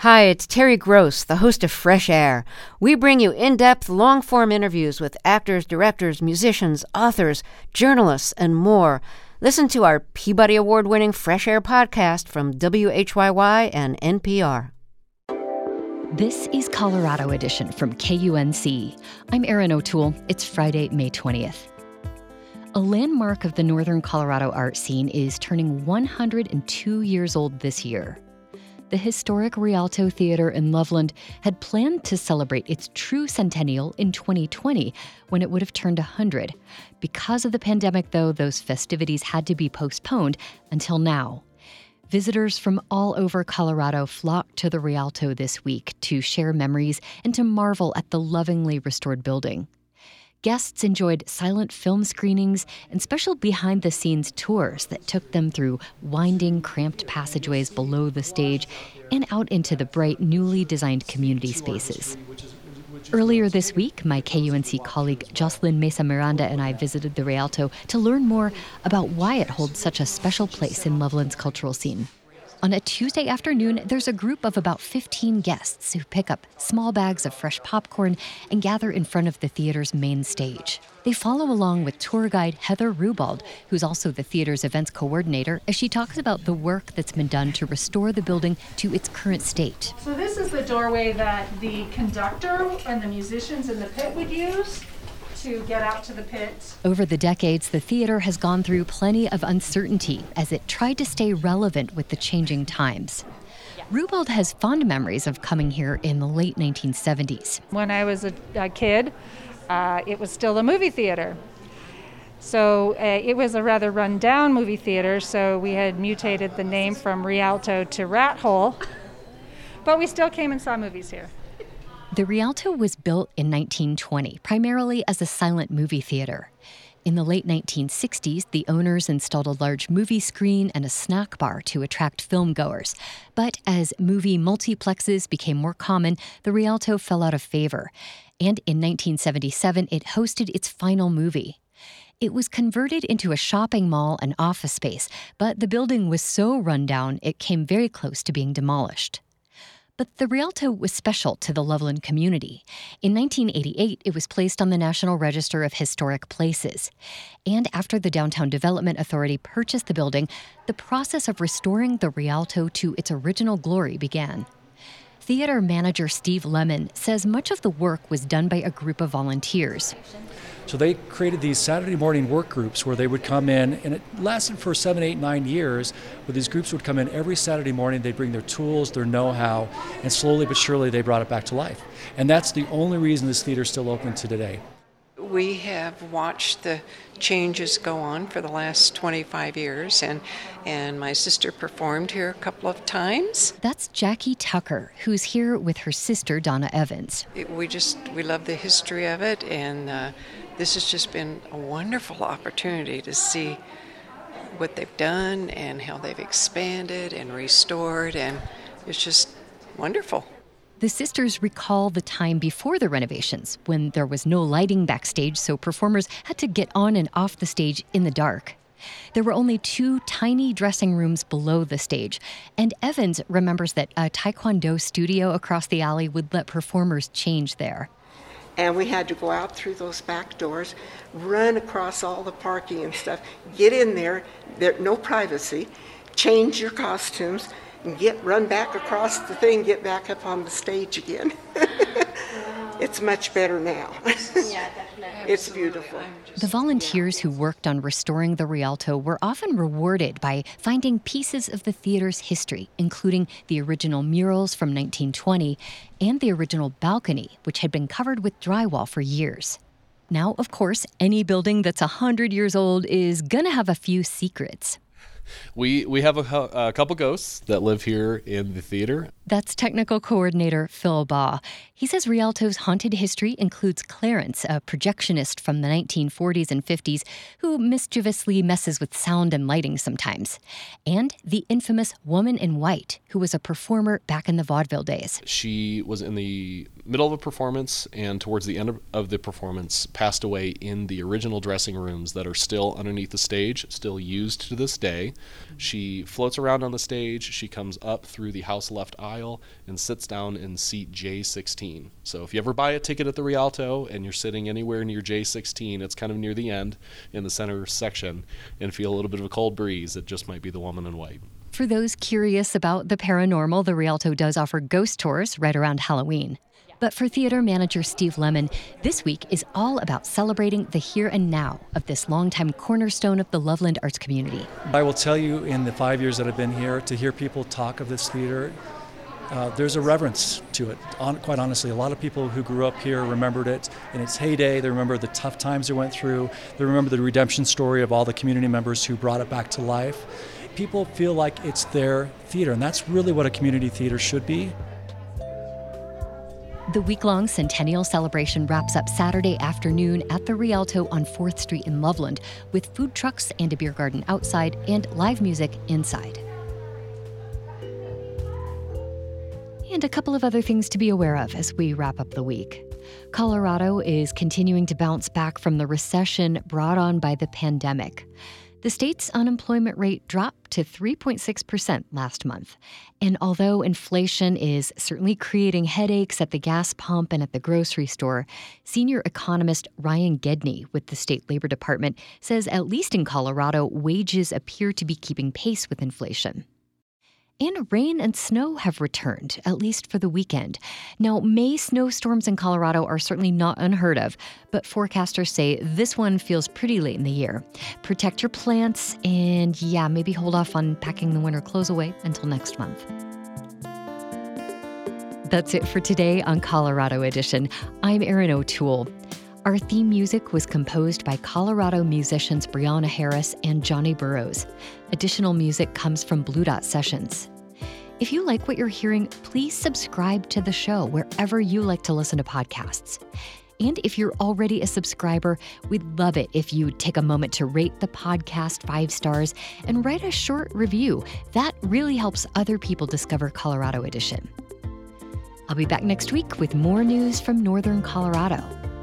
Hi, it's Terry Gross, the host of Fresh Air. We bring you in depth, long form interviews with actors, directors, musicians, authors, journalists, and more. Listen to our Peabody Award winning Fresh Air podcast from WHYY and NPR. This is Colorado Edition from KUNC. I'm Erin O'Toole. It's Friday, May 20th. A landmark of the Northern Colorado art scene is turning 102 years old this year the historic Rialto Theater in Loveland had planned to celebrate its true centennial in 2020 when it would have turned 100. Because of the pandemic, though, those festivities had to be postponed until now. Visitors from all over Colorado flocked to the Rialto this week to share memories and to marvel at the lovingly restored building guests enjoyed silent film screenings and special behind the scenes tours that took them through winding, cramped passageways below the stage and out into the bright, newly designed community spaces. Earlier this week, my KUNC colleague Jocelyn Mesa Miranda and I visited the Rialto to learn more about why it holds such a special place in Loveland's cultural scene. On a Tuesday afternoon, there's a group of about 15 guests who pick up small bags of fresh popcorn and gather in front of the theater's main stage. They follow along with tour guide Heather Rubald, who's also the theater's events coordinator, as she talks about the work that's been done to restore the building to its current state. So, this is the doorway that the conductor and the musicians in the pit would use to get out to the pit. Over the decades, the theater has gone through plenty of uncertainty as it tried to stay relevant with the changing times. Rubald has fond memories of coming here in the late 1970s. When I was a, a kid, uh, it was still a movie theater. So uh, it was a rather run-down movie theater, so we had mutated the name from Rialto to Rat Hole. But we still came and saw movies here. The Rialto was built in 1920, primarily as a silent movie theater. In the late 1960s, the owners installed a large movie screen and a snack bar to attract filmgoers. But as movie multiplexes became more common, the Rialto fell out of favor. And in 1977, it hosted its final movie. It was converted into a shopping mall and office space, but the building was so run down it came very close to being demolished. But the Rialto was special to the Loveland community. In 1988, it was placed on the National Register of Historic Places. And after the Downtown Development Authority purchased the building, the process of restoring the Rialto to its original glory began. Theater manager Steve Lemon says much of the work was done by a group of volunteers. So they created these Saturday morning work groups where they would come in, and it lasted for seven, eight, nine years. Where these groups would come in every Saturday morning, they'd bring their tools, their know how, and slowly but surely they brought it back to life. And that's the only reason this theater is still open to today. We have watched the changes go on for the last 25 years, and, and my sister performed here a couple of times. That's Jackie Tucker, who's here with her sister, Donna Evans. It, we just, we love the history of it, and uh, this has just been a wonderful opportunity to see what they've done and how they've expanded and restored, and it's just wonderful. The sisters recall the time before the renovations when there was no lighting backstage, so performers had to get on and off the stage in the dark. There were only two tiny dressing rooms below the stage, and Evans remembers that a Taekwondo studio across the alley would let performers change there and we had to go out through those back doors, run across all the parking and stuff, get in there, there no privacy, change your costumes, and get run back across the thing, get back up on the stage again. it's much better now. yeah, it's beautiful. The volunteers who worked on restoring the Rialto were often rewarded by finding pieces of the theater's history, including the original murals from 1920 and the original balcony, which had been covered with drywall for years. Now, of course, any building that's 100 years old is going to have a few secrets we we have a, a, couple ghosts that live here in the theater. That's technical coordinator Phil Baugh. He says Rialto's haunted history includes Clarence, a projectionist from the 1940s and 50s who mischievously messes with sound and lighting sometimes, and the infamous Woman in White, who was a performer back in the vaudeville days. She was in the middle of a performance and towards the end of the performance passed away in the original dressing rooms that are still underneath the stage, still used to this day She floats around on the stage. She comes up through the house left aisle and sits down in seat J16. So if you ever buy a ticket at the Rialto and you're sitting anywhere near J16, it's kind of near the end in the center section, and feel a little bit of a cold breeze, it just might be the woman in white. For those curious about the paranormal, the Rialto does offer ghost tours right around Halloween. But for theater manager Steve Lemon, this week is all about celebrating the here and now of this longtime cornerstone of the Loveland arts community. I will tell you, in the five years that I've been here, to hear people talk of this theater, uh, there's a reverence to it. On, quite honestly, a lot of people who grew up here remembered it in its heyday. They remember the tough times they went through. They remember the redemption story of all the community members who brought it back to life. People feel like it's their theater, and that's really what a community theater should be. The week long centennial celebration wraps up Saturday afternoon at the Rialto on 4th Street in Loveland with food trucks and a beer garden outside and live music inside. And a couple of other things to be aware of as we wrap up the week. Colorado is continuing to bounce back from the recession brought on by the pandemic. The state's unemployment rate dropped to 3.6% last month. And although inflation is certainly creating headaches at the gas pump and at the grocery store, senior economist Ryan Gedney with the state labor department says at least in Colorado, wages appear to be keeping pace with inflation. And rain and snow have returned, at least for the weekend. Now, May snowstorms in Colorado are certainly not unheard of, but forecasters say this one feels pretty late in the year. Protect your plants and, yeah, maybe hold off on packing the winter clothes away until next month. That's it for today on Colorado Edition. I'm Erin O'Toole. Our theme music was composed by Colorado musicians Brianna Harris and Johnny Burrows. Additional music comes from Blue Dot Sessions. If you like what you're hearing, please subscribe to the show wherever you like to listen to podcasts. And if you're already a subscriber, we'd love it if you take a moment to rate the podcast five stars and write a short review. That really helps other people discover Colorado Edition. I'll be back next week with more news from Northern Colorado.